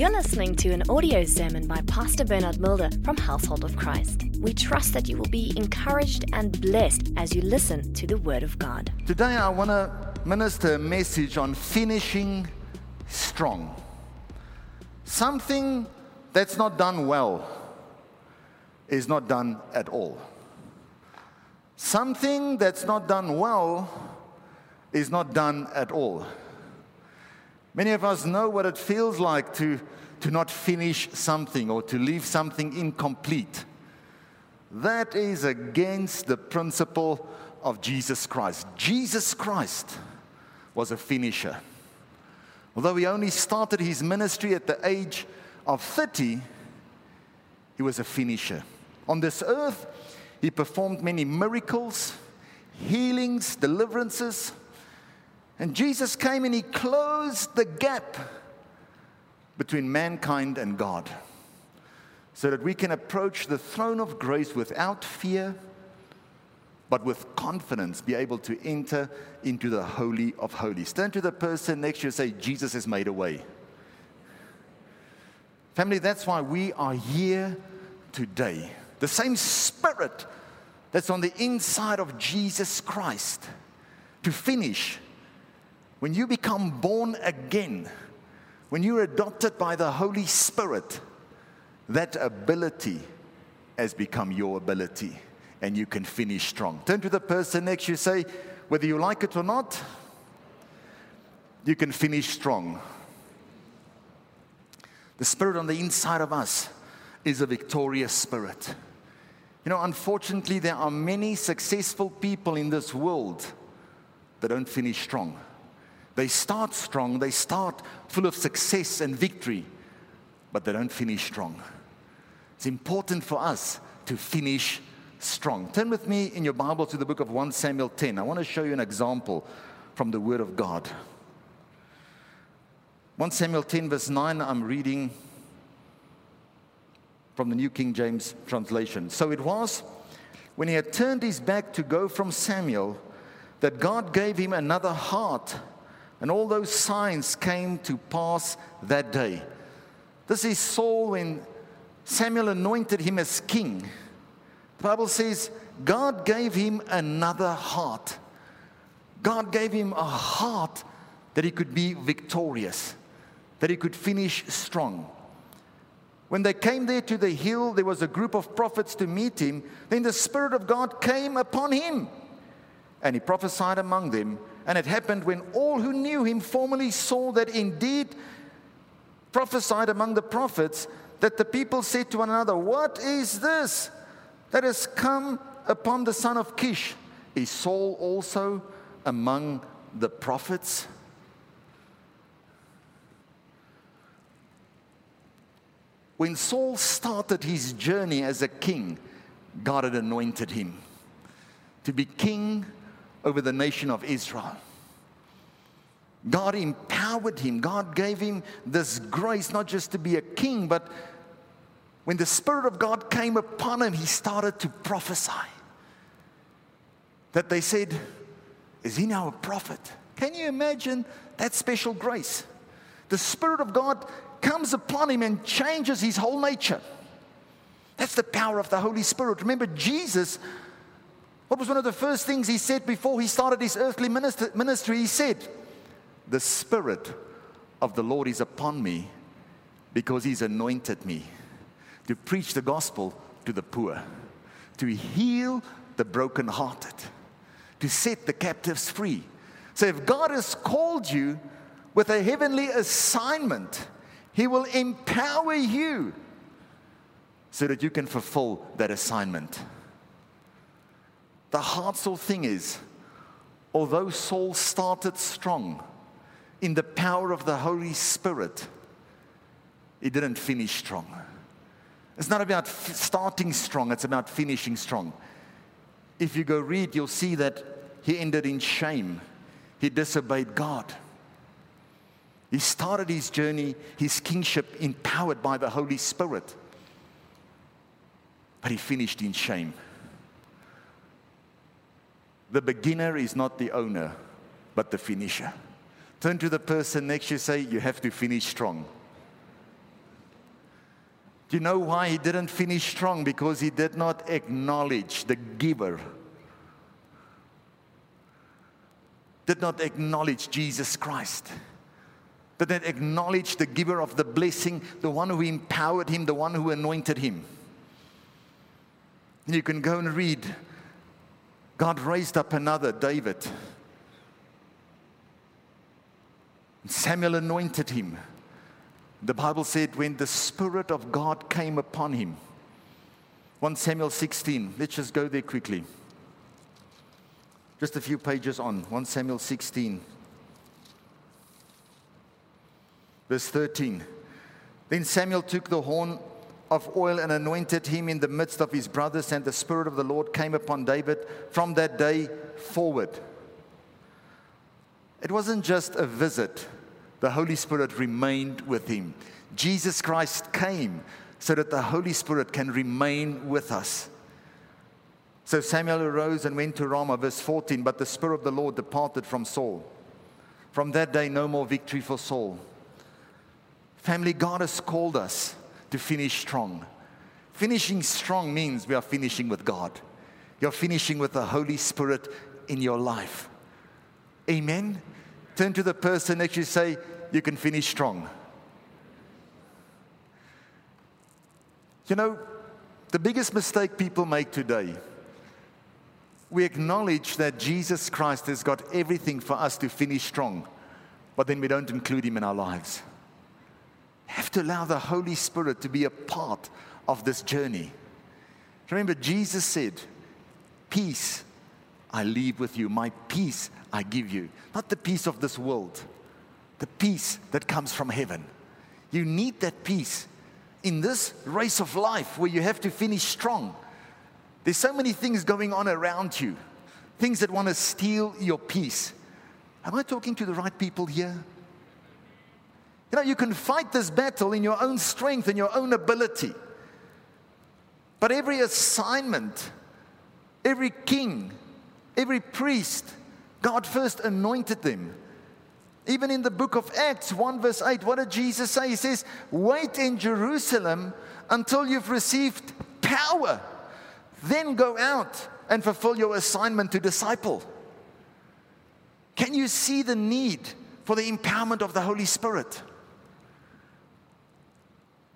You're listening to an audio sermon by Pastor Bernard Mulder from Household of Christ. We trust that you will be encouraged and blessed as you listen to the Word of God. Today, I want to minister a message on finishing strong. Something that's not done well is not done at all. Something that's not done well is not done at all. Many of us know what it feels like to, to not finish something or to leave something incomplete. That is against the principle of Jesus Christ. Jesus Christ was a finisher. Although he only started his ministry at the age of 30, he was a finisher. On this earth, he performed many miracles, healings, deliverances. And Jesus came and he closed the gap between mankind and God so that we can approach the throne of grace without fear, but with confidence be able to enter into the Holy of Holies. Turn to the person next to you and say, Jesus has made a way. Family, that's why we are here today. The same spirit that's on the inside of Jesus Christ to finish. When you become born again, when you're adopted by the Holy Spirit, that ability has become your ability and you can finish strong. Turn to the person next to you, say, whether you like it or not, you can finish strong. The spirit on the inside of us is a victorious spirit. You know, unfortunately, there are many successful people in this world that don't finish strong. They start strong, they start full of success and victory, but they don't finish strong. It's important for us to finish strong. Turn with me in your Bible to the book of 1 Samuel 10. I want to show you an example from the Word of God. 1 Samuel 10, verse 9, I'm reading from the New King James translation. So it was when he had turned his back to go from Samuel that God gave him another heart, and all those signs came to pass that day. This is Saul when Samuel anointed him as king. The Bible says God gave him another heart. God gave him a heart that he could be victorious, that he could finish strong. When they came there to the hill, there was a group of prophets to meet him. Then the Spirit of God came upon him, and he prophesied among them. And it happened when all who knew him formerly saw that indeed prophesied among the prophets, that the people said to one another, What is this that has come upon the son of Kish? Is Saul also among the prophets? When Saul started his journey as a king, God had anointed him to be king over the nation of Israel. God empowered him. God gave him this grace, not just to be a king, but when the Spirit of God came upon him, he started to prophesy. That they said, Is he now a prophet? Can you imagine that special grace? The Spirit of God comes upon him and changes his whole nature. That's the power of the Holy Spirit. Remember, Jesus, what was one of the first things he said before he started his earthly ministry? He said, The Spirit of the Lord is upon me because he's anointed me to preach the gospel to the poor, to heal the brokenhearted, to set the captives free. So if God has called you with a heavenly assignment, he will empower you so that you can fulfill that assignment. The hard soul thing is, although Saul started strong in the power of the Holy Spirit, he didn't finish strong. It's not about starting strong, it's about finishing strong. If you go read, you'll see that he ended in shame. He disobeyed God. He started his journey, his kingship, empowered by the Holy Spirit. But he finished in shame. The beginner is not the owner, but the finisher. Turn to the person next to you say, You have to finish strong. Do you know why he didn't finish strong? Because he did not acknowledge the giver. Did not acknowledge Jesus Christ. Did not acknowledge the giver of the blessing, the one who empowered him, the one who anointed him. You can go and read. God raised up another, David. Samuel anointed him. The Bible said when the Spirit of God came upon him. 1 Samuel 16. Let's just go there quickly. Just a few pages on. 1 Samuel 16. Verse 13. Then Samuel took the horn of oil and anointed him in the midst of his brothers, and the Spirit of the Lord came upon David from that day forward. It wasn't just a visit, the Holy Spirit remained with him. Jesus Christ came so that the Holy Spirit can remain with us. So Samuel arose and went to Ramah, verse 14. But the Spirit of the Lord departed from Saul. From that day, no more victory for Saul. Family, God has called us to finish strong. Finishing strong means we are finishing with God. You're finishing with the Holy Spirit in your life. Amen. Turn to the person next you say, You can finish strong. You know, the biggest mistake people make today, we acknowledge that Jesus Christ has got everything for us to finish strong, but then we don't include him in our lives. Have to allow the Holy Spirit to be a part of this journey. Remember, Jesus said, Peace I leave with you, my peace I give you. Not the peace of this world, the peace that comes from heaven. You need that peace in this race of life where you have to finish strong. There's so many things going on around you, things that want to steal your peace. Am I talking to the right people here? You know, you can fight this battle in your own strength and your own ability. But every assignment, every king, every priest, God first anointed them. Even in the book of Acts 1, verse 8, what did Jesus say? He says, Wait in Jerusalem until you've received power. Then go out and fulfill your assignment to disciple. Can you see the need for the empowerment of the Holy Spirit?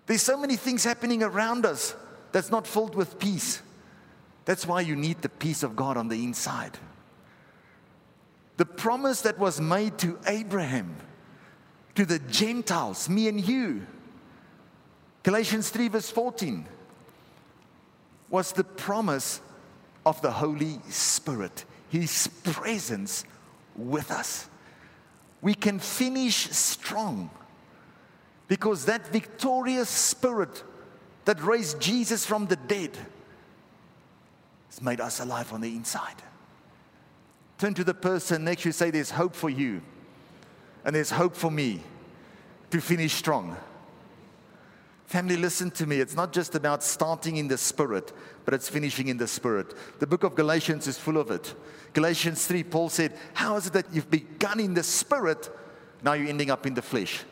There's so many things happening around us that's not filled with peace. That's why you need the peace of God on the inside. The promise that was made to Abraham, to the Gentiles, me and you, Galatians 3, verse 14, was the promise of the Holy Spirit, His presence with us. We can finish strong because that victorious Spirit that raised Jesus from the dead has made us alive on the inside. Turn to the person next to you say, There's hope for you, and there's hope for me to finish strong. Family, listen to me. It's not just about starting in the spirit, but it's finishing in the spirit. The book of Galatians is full of it. Galatians 3, Paul said, How is it that you've begun in the spirit, now you're ending up in the flesh?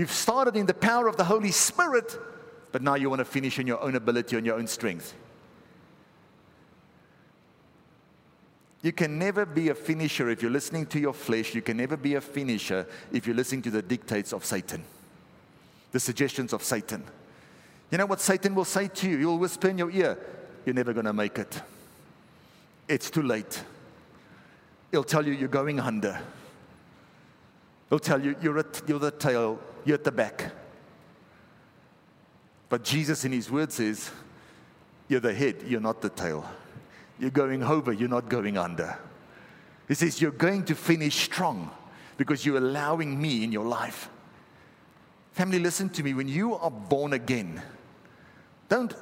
You've started in the power of the Holy Spirit, but now you want to finish in your own ability, on your own strength. You can never be a finisher if you're listening to your flesh. You can never be a finisher if you're listening to the dictates of Satan, the suggestions of Satan. You know what Satan will say to you? He'll whisper in your ear, You're never going to make it. It's too late. He'll tell you you're going under. He'll tell you you're, you're the tail, you're at the back. But Jesus, in his word, says, You're the head, you're not the tail. You're going over, you're not going under. He says, You're going to finish strong because you're allowing me in your life. Family, listen to me. When you are born again, don't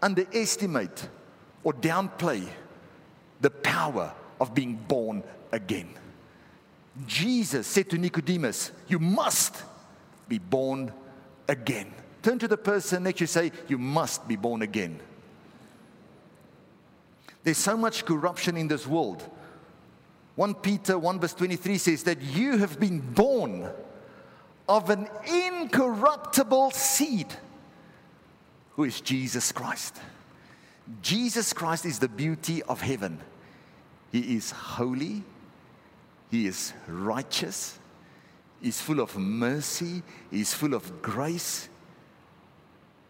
underestimate or downplay the power of being born again. Jesus said to Nicodemus, You must be born again. Turn to the person next you say, You must be born again. There's so much corruption in this world. 1 Peter 1 verse 23 says that you have been born of an incorruptible seed. who is Jesus Christ. Jesus Christ is the beauty of heaven. He is holy, He is righteous, He's full of mercy, He's full of grace,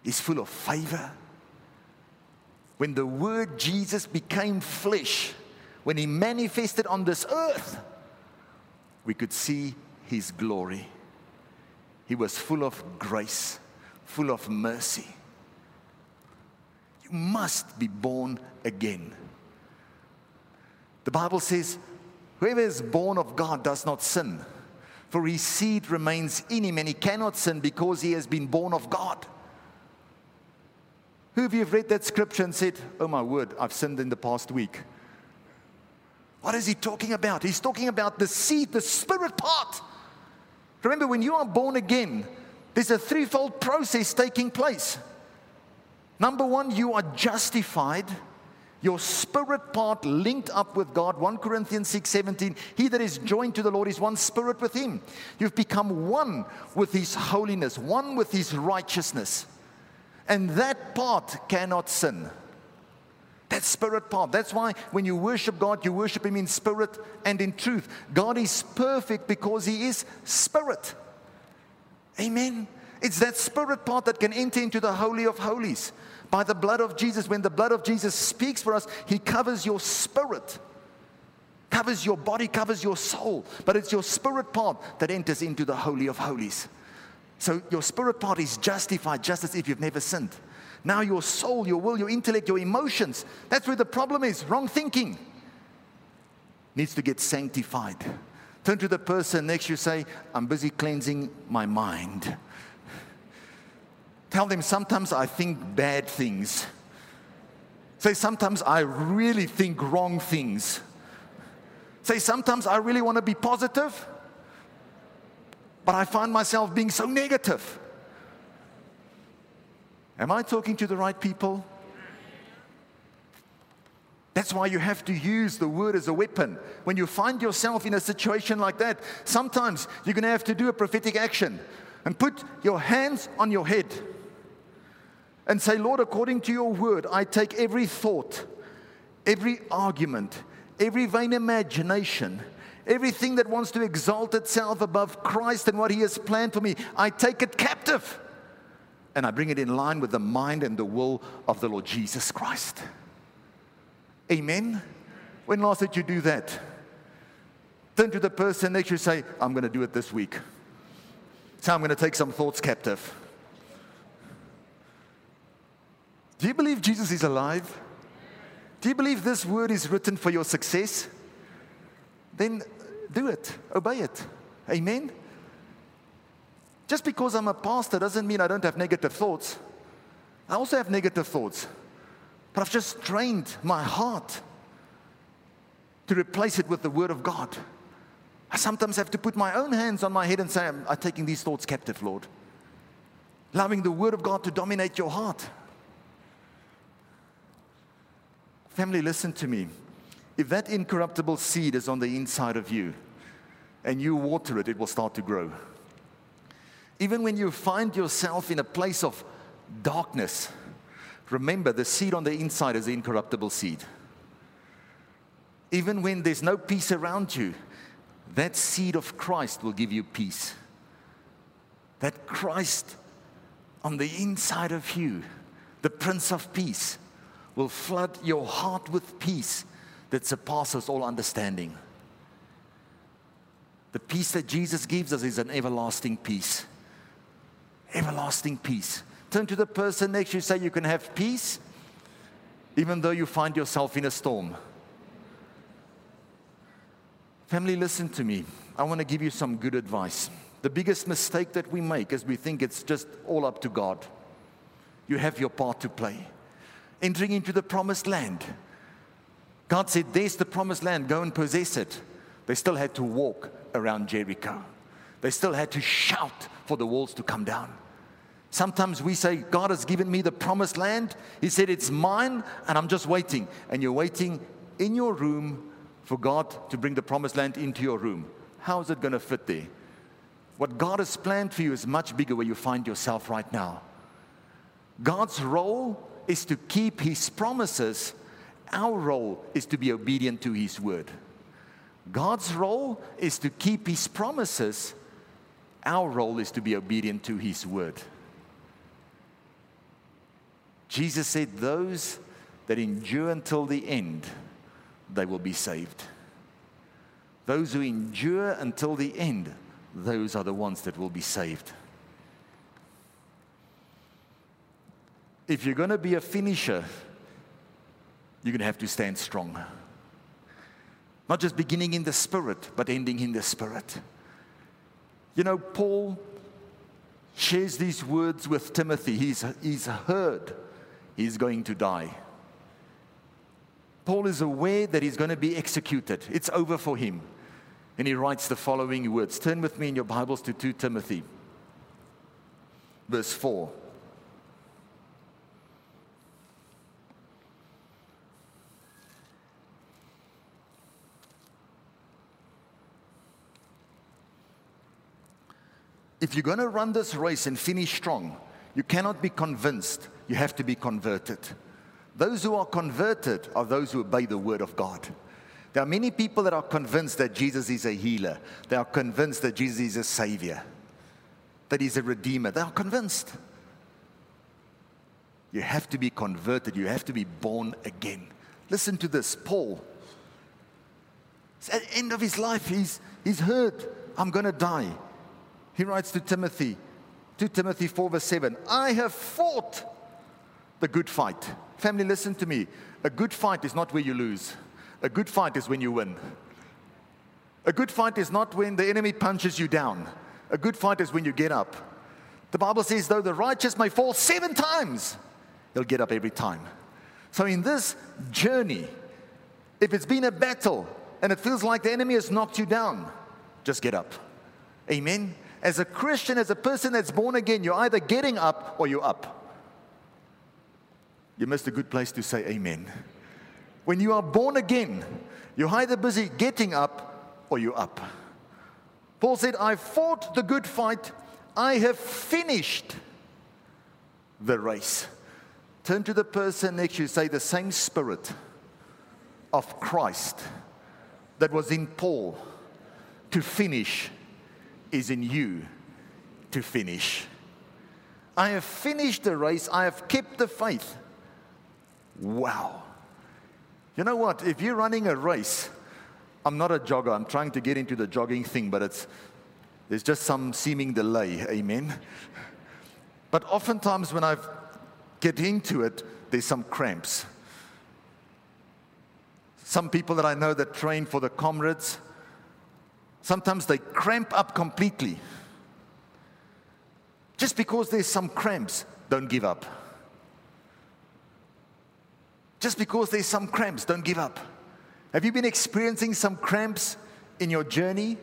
He's full of favor. When the Word Jesus became flesh, when He manifested on this earth, we could see His glory. He was full of grace, full of mercy. You must be born again. The Bible says, Whoever is born of God does not sin, for his seed remains in him, and he cannot sin because he has been born of God. Who of you have read that scripture and said, Oh my word, I've sinned in the past week? What is he talking about? He's talking about the seed, the spirit part. Remember, when you are born again, there's a threefold process taking place. Number one, you are justified. Your spirit part linked up with God. 1 Corinthians 6 17. He that is joined to the Lord is one spirit with him. You've become one with his holiness, one with his righteousness. And that part cannot sin. That spirit part. That's why when you worship God, you worship Him in spirit and in truth. God is perfect because He is spirit. Amen. It's that spirit part that can enter into the Holy of Holies. By the blood of Jesus, when the blood of Jesus speaks for us, He covers your spirit, covers your body, covers your soul. But it's your spirit part that enters into the Holy of Holies. So your spirit part is justified just as if you've never sinned. Now your soul, your will, your intellect, your emotions, that's where the problem is. Wrong thinking needs to get sanctified. Turn to the person next to you, say, I'm busy cleansing my mind. Tell them sometimes I think bad things. Say sometimes I really think wrong things. Say sometimes I really want to be positive, but I find myself being so negative. Am I talking to the right people? That's why you have to use the word as a weapon. When you find yourself in a situation like that, sometimes you're going to have to do a prophetic action and put your hands on your head and say, Lord, according to your word, I take every thought, every argument, every vain imagination, everything that wants to exalt itself above Christ and what he has planned for me, I take it captive and I bring it in line with the mind and the will of the Lord Jesus Christ. Amen. When last did you do that? Turn to the person next to you say, I'm going to do it this week. So I'm going to take some thoughts captive. Do you believe Jesus is alive? Do you believe this word is written for your success? Then do it, obey it. Amen. Just because I'm a pastor doesn't mean I don't have negative thoughts. I also have negative thoughts. But I've just trained my heart to replace it with the Word of God. I sometimes have to put my own hands on my head and say, I'm, I'm taking these thoughts captive, Lord. Allowing the Word of God to dominate your heart. Family, listen to me. If that incorruptible seed is on the inside of you and you water it, it will start to grow. Even when you find yourself in a place of darkness, remember the seed on the inside is the incorruptible seed. Even when there's no peace around you, that seed of Christ will give you peace. That Christ on the inside of you, the Prince of Peace, will flood your heart with peace that surpasses all understanding. The peace that Jesus gives us is an everlasting peace everlasting peace. Turn to the person next to you, say, You can have peace even though you find yourself in a storm. Family, listen to me. I want to give you some good advice. The biggest mistake that we make is we think it's just all up to God. You have your part to play. Entering into the promised land. God said, There's the promised land, go and possess it. They still had to walk around Jericho. They still had to shout for the walls to come down. Sometimes we say, God has given me the promised land. He said, It's mine, and I'm just waiting. And you're waiting in your room for God to bring the promised land into your room. How is it going to fit there? What God has planned for you is much bigger where you find yourself right now. God's role is to keep his promises. Our role is to be obedient to his word. God's role is to keep his promises. Our role is to be obedient to his word. Jesus said, Those that endure until the end, they will be saved. Those who endure until the end, those are the ones that will be saved. If you're going to be a finisher, you're going to have to stand strong. Not just beginning in the spirit, but ending in the spirit. You know, Paul shares these words with Timothy. He's, he's heard he's going to die. Paul is aware that he's going to be executed. It's over for him. And he writes the following words. Turn with me in your Bibles to 2 Timothy, verse 4. If you're going to run this race and finish strong, you cannot be convinced, you have to be converted. Those who are converted are those who obey the word of God. There are many people that are convinced that Jesus is a healer. They are convinced that Jesus is a savior, that he's a redeemer. They are convinced. You have to be converted, you have to be born again. Listen to this Paul, at the end of his life, he's, he's heard, I'm going to die. He writes to Timothy, 2 Timothy 4, verse 7 I have fought the good fight. Family, listen to me. A good fight is not where you lose, a good fight is when you win. A good fight is not when the enemy punches you down. A good fight is when you get up. The Bible says, though the righteous may fall seven times, they'll get up every time. So, in this journey, if it's been a battle and it feels like the enemy has knocked you down, just get up. Amen. As a Christian, as a person that's born again, you're either getting up or you're up. You missed a good place to say amen. When you are born again, you're either busy getting up or you're up. Paul said, I fought the good fight, I have finished the race. Turn to the person next to you, say, The same spirit of Christ that was in Paul to finish is in you to finish. I have finished the race, I have kept the faith. Wow. You know what? If you're running a race, I'm not a jogger. I'm trying to get into the jogging thing, but it's there's just some seeming delay. Amen. But oftentimes when I get into it, there's some cramps. Some people that I know that train for the comrades, sometimes they cramp up completely. Just because there's some cramps, don't give up. Just because there's some cramps, don't give up. Have you been experiencing some cramps in your journey?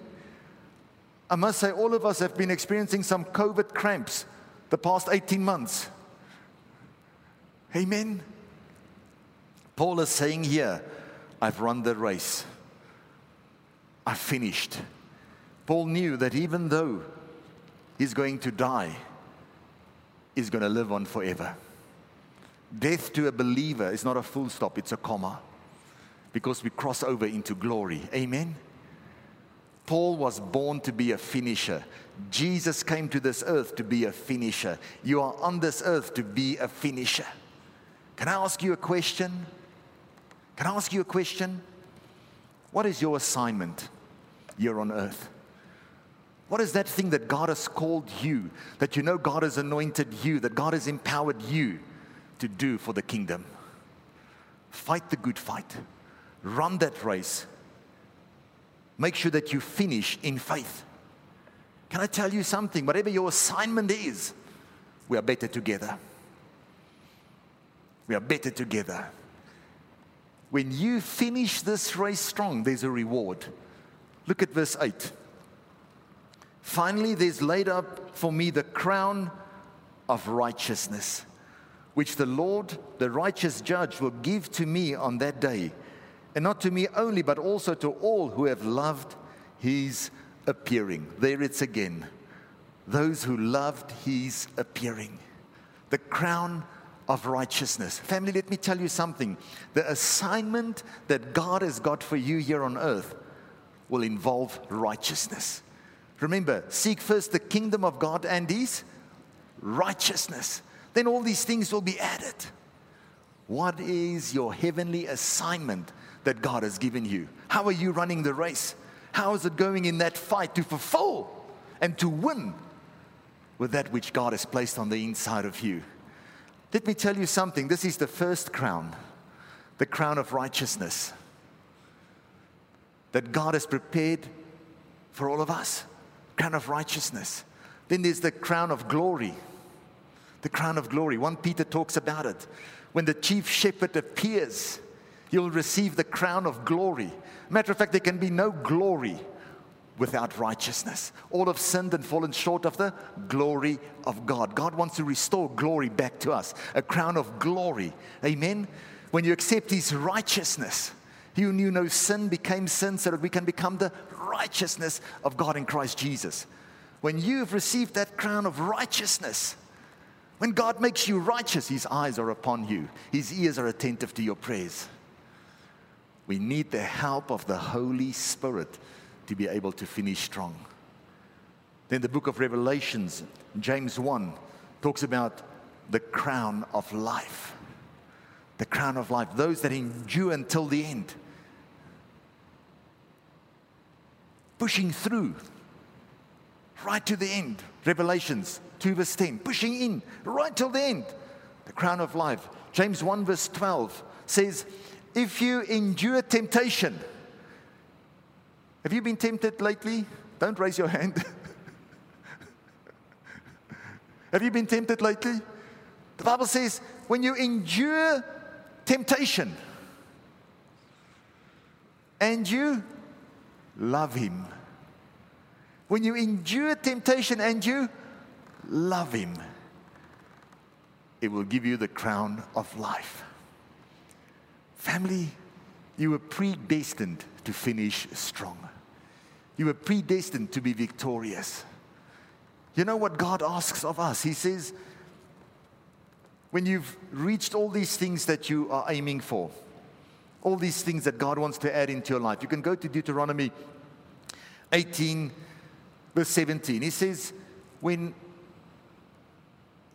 I must say, all of us have been experiencing some COVID cramps the past 18 months. Amen. Paul is saying here, I've run the race. I've finished. Paul knew that even though he's going to die, he's going to live on forever. Death to a believer is not a full stop, it's a comma because we cross over into glory. Amen. Paul was born to be a finisher. Jesus came to this earth to be a finisher. You are on this earth to be a finisher. Can I ask you a question? Can I ask you a question? What is your assignment here on earth? What is that thing that God has called you, that you know God has anointed you, that God has empowered you to do for the kingdom. Fight the good fight, run that race. Make sure that you finish in faith. Can I tell you something? Whatever your assignment is, we are better together. We are better together. When you finish this race strong, there's a reward. Look at verse 8. Finally, there's laid up for me the crown of righteousness which the Lord, the righteous judge, will give to me on that day. And not to me only, but also to all who have loved his appearing. There it's again. Those who loved his appearing. the crown of righteousness. Family, let me tell you something. The assignment that God has got for you here on earth will involve righteousness. Remember, seek first the kingdom of God and His righteousness. Then all these things will be added. What is your heavenly assignment that God has given you? How are you running the race? How is it going in that fight to fulfill and to win with that which God has placed on the inside of you? Let me tell you something. This is the first crown, the crown of righteousness that God has prepared for all of us. Crown of righteousness. Then there's the crown of glory. The crown of glory. 1 Peter talks about it. When the chief shepherd appears, you'll receive the crown of glory. Matter of fact, there can be no glory without righteousness. All have sinned and fallen short of the glory of God. God wants to restore glory back to us, a crown of glory. Amen. When you accept His righteousness, He who knew no sin became sin so that we can become the righteousness of God in Christ Jesus. When you've received that crown of righteousness, when God makes you righteous, His eyes are upon you, His ears are attentive to your prayers. We need the help of the Holy Spirit to be able to finish strong. Then the book of Revelations, James 1, talks about the crown of life. The crown of life, those that endure until the end. Pushing through right to the end. Revelations 2, verse 10, pushing in right till the end. The crown of life. James 1, verse 12 says, If you endure temptation, have you been tempted lately? Don't raise your hand. Have you been tempted lately? The Bible says when you endure temptation and you love Him, when you endure temptation and you love Him, it will give you the crown of life. Family, you were predestined to finish strong. You were predestined to be victorious. You know what God asks of us? He says, when you've reached all these things that you are aiming for, all these things that God wants to add into your life, you can go to Deuteronomy 18, verse 17. He says, when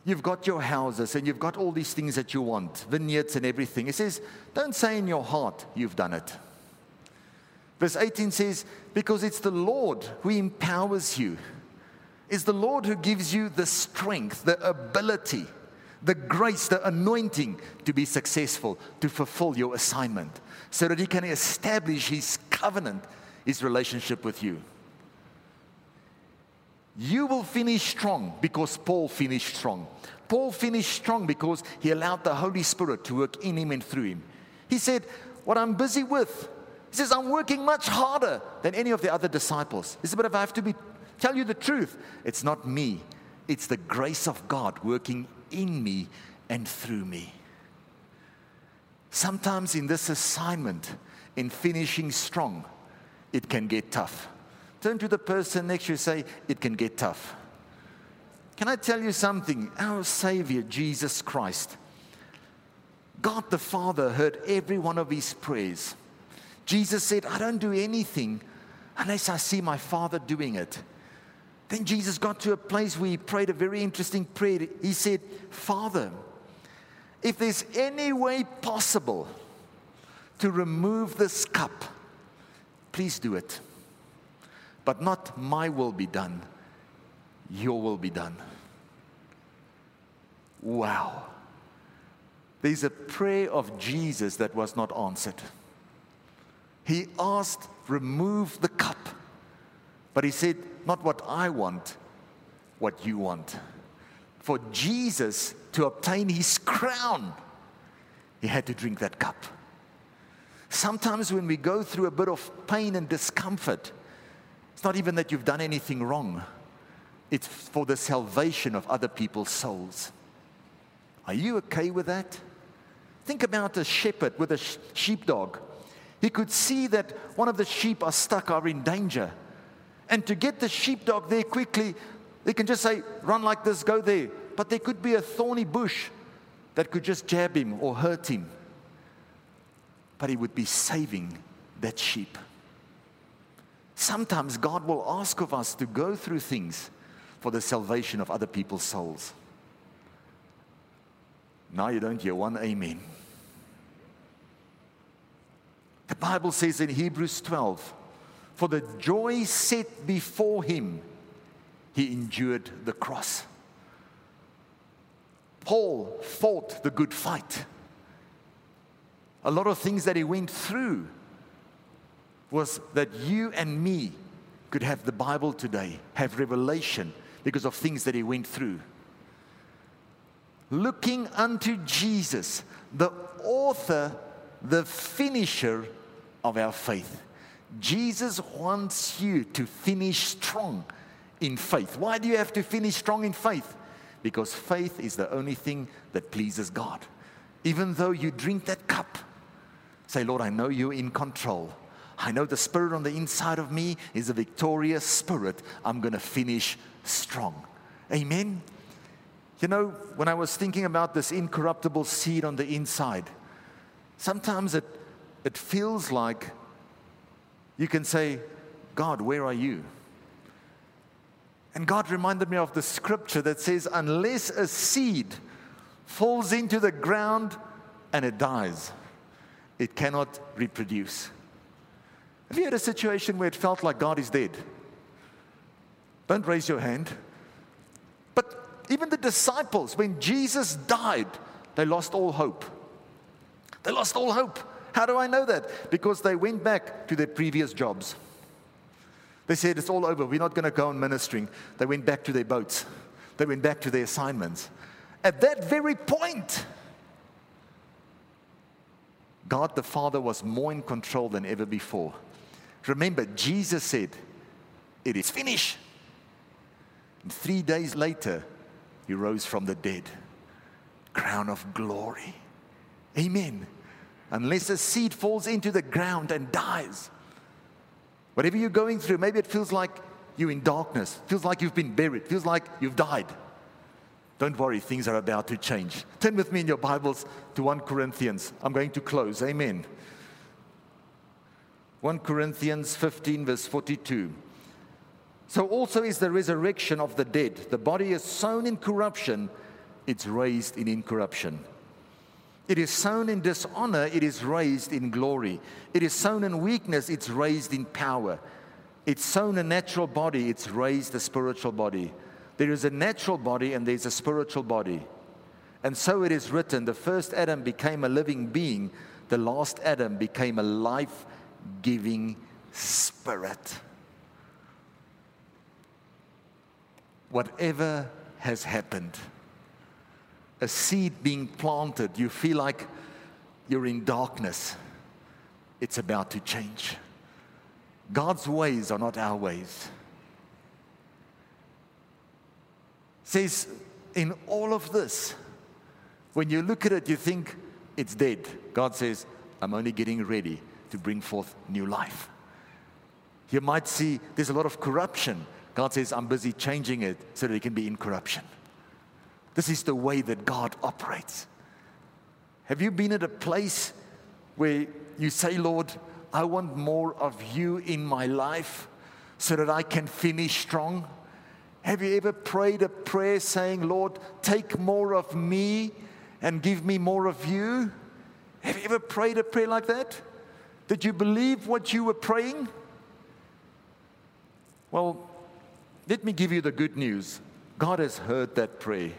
you've got your houses and you've got all these things that you want, vineyards and everything, he says, don't say in your heart, you've done it. Verse 18 says, Because it's the Lord who empowers you. It's the Lord who gives you the strength, the ability, the grace, the anointing to be successful, to fulfill your assignment, so that He can establish His covenant, His relationship with you. You will finish strong because Paul finished strong. Paul finished strong because he allowed the Holy Spirit to work in him and through him. He said, What I'm busy with, he says, I'm working much harder than any of the other disciples. He said, but if I have to be, tell you the truth, it's not me. It's the grace of God working in me and through me. Sometimes in this assignment, in finishing strong, it can get tough. Turn to the person next to you say, It can get tough. Can I tell you something? Our Savior, Jesus Christ, God the Father heard every one of his prayers. Jesus said, I don't do anything unless I see my Father doing it. Then Jesus got to a place where he prayed a very interesting prayer. He said, Father, if there's any way possible to remove this cup, please do it. But not my will be done, your will be done. Wow. There's a prayer of Jesus that was not answered. He asked, Remove the cup. But he said, Not what I want, what you want. For Jesus to obtain his crown, he had to drink that cup. Sometimes when we go through a bit of pain and discomfort, it's not even that you've done anything wrong, it's for the salvation of other people's souls. Are you okay with that? Think about a shepherd with a sheepdog he could see that one of the sheep are stuck, are in danger. And to get the sheepdog there quickly, they can just say, run like this, go there. but there could be a thorny bush that could just jab him or hurt him. But he would be saving that sheep. Sometimes God will ask of us to go through things for the salvation of other people's souls. Now you don't hear one amen. The Bible says in Hebrews 12, for the joy set before him, he endured the cross. Paul fought the good fight. A lot of things that he went through was that you and me could have the Bible today, have revelation because of things that he went through. Looking unto Jesus, the author, the finisher of our faith. Jesus wants you to finish strong in faith. Why do you have to finish strong in faith? Because faith is the only thing that pleases God. Even though you drink that cup, say, Lord, I know you're in control. I know the spirit on the inside of me is a victorious spirit. I'm going to finish strong. Amen. You know, when I was thinking about this incorruptible seed on the inside, sometimes it, it feels like you can say, God, where are you? And God reminded me of the scripture that says, unless a seed falls into the ground and it dies, it cannot reproduce. Have you had a situation where it felt like God is dead? Don't raise your hand. But even the disciples, when Jesus died, they lost all hope. They lost all hope. How do I know that? Because they went back to their previous jobs. They said, It's all over. We're not going to go on ministering. They went back to their boats, they went back to their assignments. At that very point, God the Father was more in control than ever before. Remember, Jesus said, It is finished. And three days later, he rose from the dead. Crown of glory. Amen. Unless a seed falls into the ground and dies. Whatever you're going through, maybe it feels like you're in darkness, feels like you've been buried, feels like you've died. Don't worry, things are about to change. Turn with me in your Bibles to 1 Corinthians. I'm going to close. Amen. 1 Corinthians 15, verse 42. So also is the resurrection of the dead. The body is sown in corruption, it's raised in incorruption. It is sown in dishonor, it is raised in glory. It is sown in weakness, it's raised in power. It's sown a natural body, it's raised a spiritual body. There is a natural body and there's a spiritual body. And so it is written the first Adam became a living being, the last Adam became a life giving spirit. Whatever has happened, a seed being planted, you feel like you're in darkness, it's about to change. God's ways are not our ways. Says, in all of this, when you look at it, you think it's dead. God says, I'm only getting ready to bring forth new life. You might see there's a lot of corruption. God says, I'm busy changing it so that it can be in corruption. This is the way that God operates. Have you been at a place where you say, Lord, I want more of you in my life so that I can finish strong? Have you ever prayed a prayer saying, Lord, take more of me and give me more of you? Have you ever prayed a prayer like that? Did you believe what you were praying? Well, let me give you the good news. God has heard that prayer.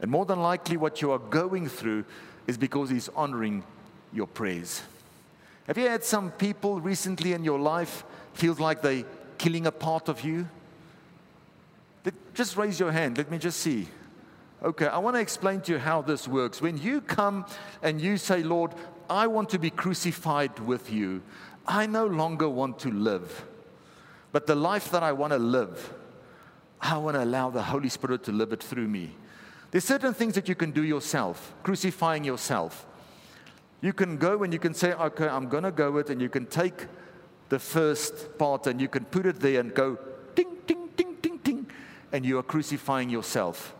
And more than likely, what you are going through is because He's honoring your prayers. Have you had some people recently in your life feels like they killing a part of you? Just raise your hand. Let me just see. Okay, I want to explain to you how this works. When you come and you say, Lord, I want to be crucified with you. I no longer want to live. But the life that I want to live, I want to allow the Holy Spirit to live it through me. There's certain things that you can do yourself, crucifying yourself. You can go and you can say, okay, I'm going to go it, and you can take the first part and you can put it there and go, ding, ding, ding, ding, ding, and you are crucifying yourself.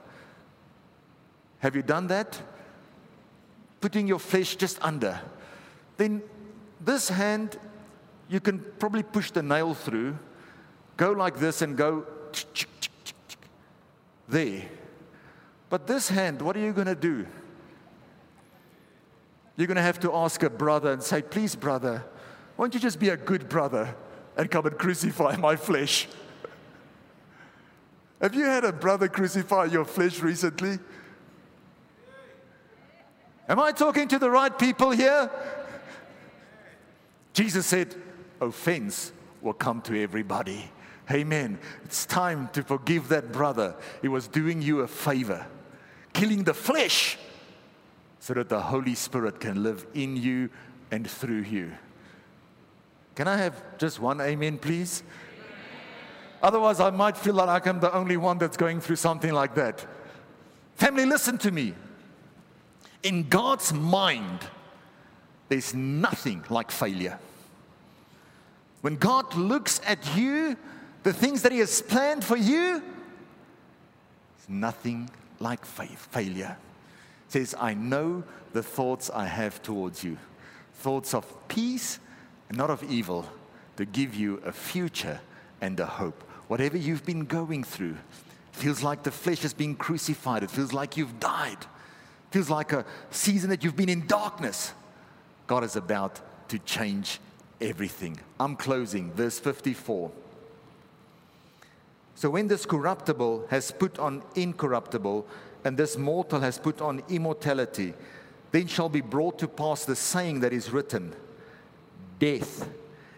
Have you done that? Putting your flesh just under. Then this hand, you can probably push the nail through, go like this and go there. But this hand, what are you going to do? You're going to have to ask a brother and say, Please, brother, won't you just be a good brother and come and crucify my flesh? Have you had a brother crucify your flesh recently? Am I talking to the right people here? Jesus said, Offense will come to everybody. Amen. It's time to forgive that brother. He was doing you a favor, killing the flesh so that the Holy Spirit can live in you and through you. Can I have just one amen, please? Otherwise, I might feel like I'm the only one that's going through something like that. Family, listen to me. In God's mind, there's nothing like failure. When God looks at you, the things that He has planned for you, it's nothing like faith, failure. Says, I know the thoughts I have towards you thoughts of peace and not of evil, to give you a future and a hope. Whatever you've been going through, feels like the flesh has been crucified, it feels like you've died, feels like a season that you've been in darkness. God is about to change everything. I'm closing, verse 54. So when this corruptible has put on incorruptible, and this mortal has put on immortality, then shall be brought to pass the saying that is written Death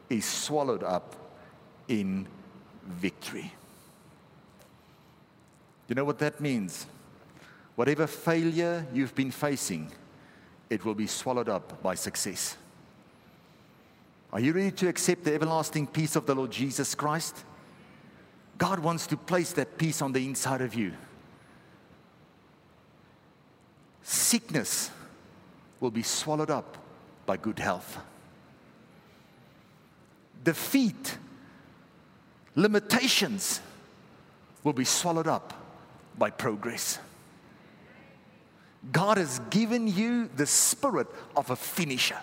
is swallowed up in victory. You know what that means? Whatever failure you've been facing, it will be swallowed up by success. Are you ready to accept the everlasting peace of the Lord Jesus Christ? God wants to place that peace on the inside of you. Sickness will be swallowed up by good health. Defeat, limitations will be swallowed up by progress. God has given you the spirit of a finisher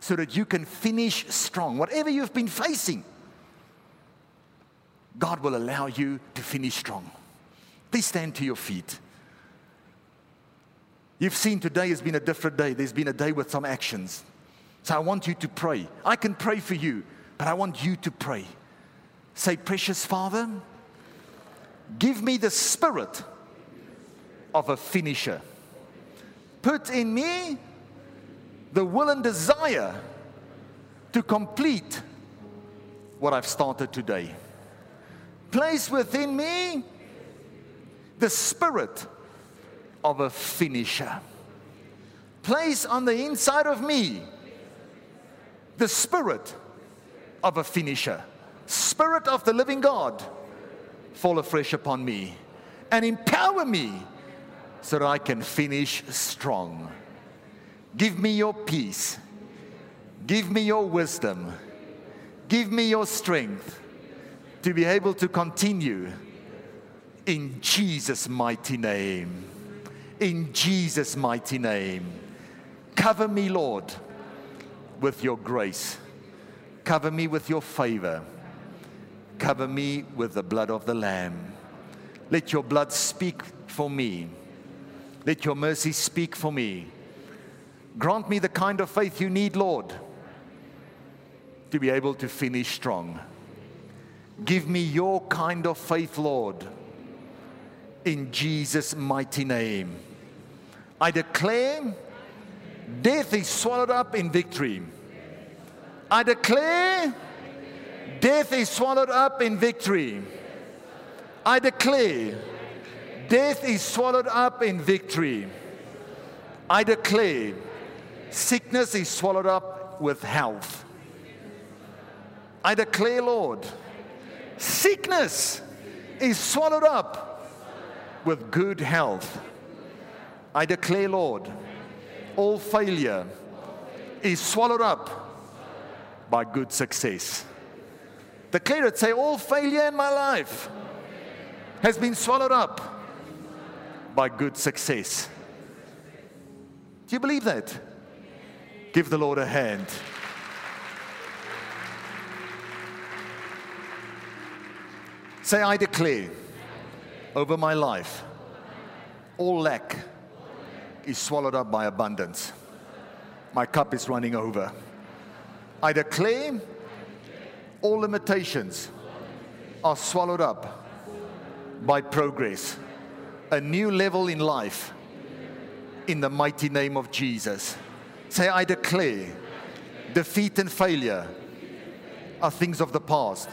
so that you can finish strong. Whatever you've been facing, God will allow you to finish strong. Please stand to your feet. You've seen today has been a different day. There's been a day with some actions. So I want you to pray. I can pray for you, but I want you to pray. Say, Precious Father, give me the spirit of a finisher. Put in me the will and desire to complete what I've started today. Place within me the spirit of a finisher. Place on the inside of me the spirit of a finisher. Spirit of the living God, fall afresh upon me and empower me so that I can finish strong. Give me your peace. Give me your wisdom. Give me your strength to be able to continue in Jesus' mighty name in Jesus' mighty name. Cover me, Lord, with your grace. Cover me with your favor. Cover me with the blood of the Lamb. Let your blood speak for me. Let your mercy speak for me. Grant me the kind of faith you need, Lord, to be able to finish strong. Give me your kind of faith, Lord in Jesus' mighty name. I declare death is swallowed up in victory. I declare death is swallowed up in victory. I declare death is swallowed up in victory. I declare sickness is swallowed up with health. I declare, Lord, sickness is swallowed up with good health. I declare, Lord, all failure is swallowed up by good success. Declare it, say, all failure in my life has been swallowed up by good success. Do you believe that? Give the Lord a hand. Say, I declare over my life, all lack is swallowed up by abundance. My cup is running over. I declare all limitations are swallowed up by progress. A new level in life in the mighty name of Jesus. Say, I declare defeat and failure are things of the past.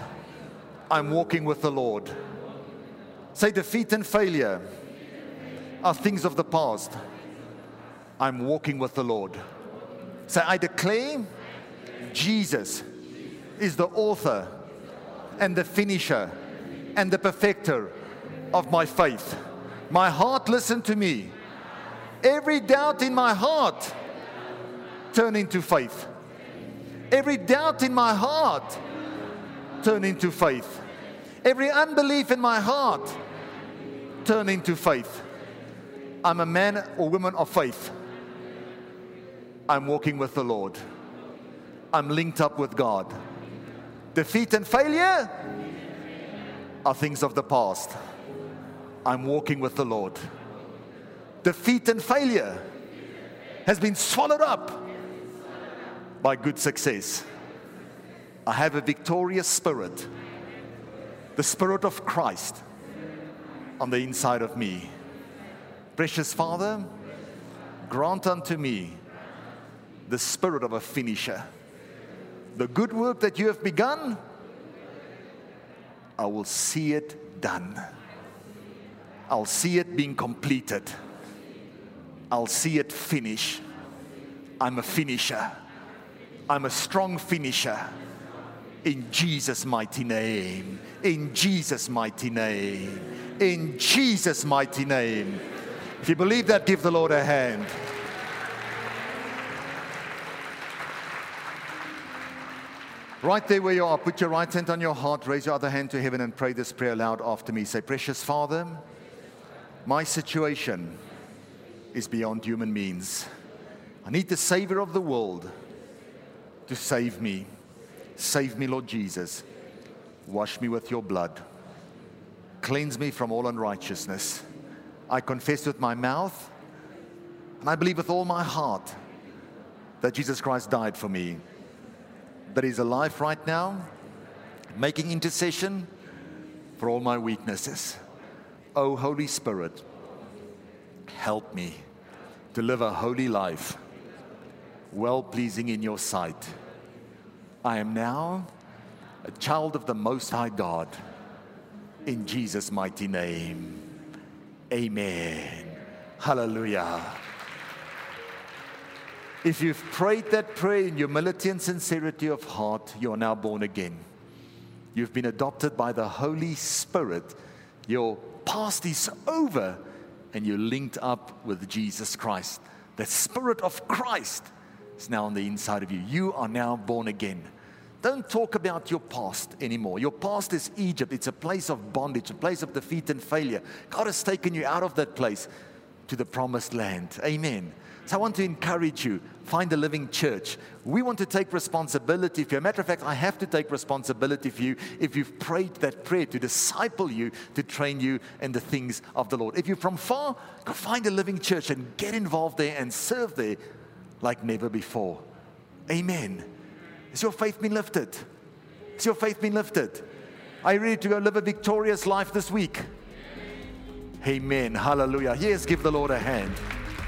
I'm walking with the Lord. Say, defeat and failure are things of the past. I'm walking with the Lord. Say, I declare Jesus is the author and the finisher and the perfecter of my faith. My heart, listen to me. Every doubt in my heart, turn into faith. Every doubt in my heart, turn into faith. Every unbelief in my heart, turn into faith. I'm a man or woman of faith. I'm walking with the Lord. I'm linked up with God. Defeat and failure are things of the past. I'm walking with the Lord. Defeat and failure has been swallowed up by good success. I have a victorious spirit, the spirit of Christ on the inside of me. Precious Father, grant unto me the spirit of a finisher. The good work that you have begun, I will see it done. I'll see it being completed. I'll see it finish. I'm a finisher. I'm a strong finisher. In Jesus' mighty name. In Jesus' mighty name. In Jesus' mighty name. If you believe that, give the Lord a hand. Right there where you are, put your right hand on your heart, raise your other hand to heaven, and pray this prayer aloud after me. Say, Precious Father, my situation is beyond human means. I need the Savior of the world to save me. Save me, Lord Jesus. Wash me with your blood. Cleanse me from all unrighteousness. I confess with my mouth and I believe with all my heart that Jesus Christ died for me that is alive right now, making intercession for all my weaknesses. Oh, Holy Spirit, help me to live a holy life, well pleasing in your sight. I am now a child of the Most High God. In Jesus' mighty name, amen. Hallelujah. If you've prayed that prayer in humility and sincerity of heart, you are now born again. You've been adopted by the Holy Spirit. Your past is over and you're linked up with Jesus Christ. The Spirit of Christ is now on the inside of you. You are now born again. Don't talk about your past anymore. Your past is Egypt. It's a place of bondage, a place of defeat and failure. God has taken you out of that place to the promised land. Amen. So I want to encourage you find a living church. We want to take responsibility for you. Matter of fact, I have to take responsibility for you if you've prayed that prayer to disciple you, to train you in the things of the Lord. If you're from far, go find a living church and get involved there and serve there like never before. Amen. Has your faith been lifted? Has your faith been lifted? Are you ready to go live a victorious life this week? Amen. Hallelujah. Yes, give the Lord a hand.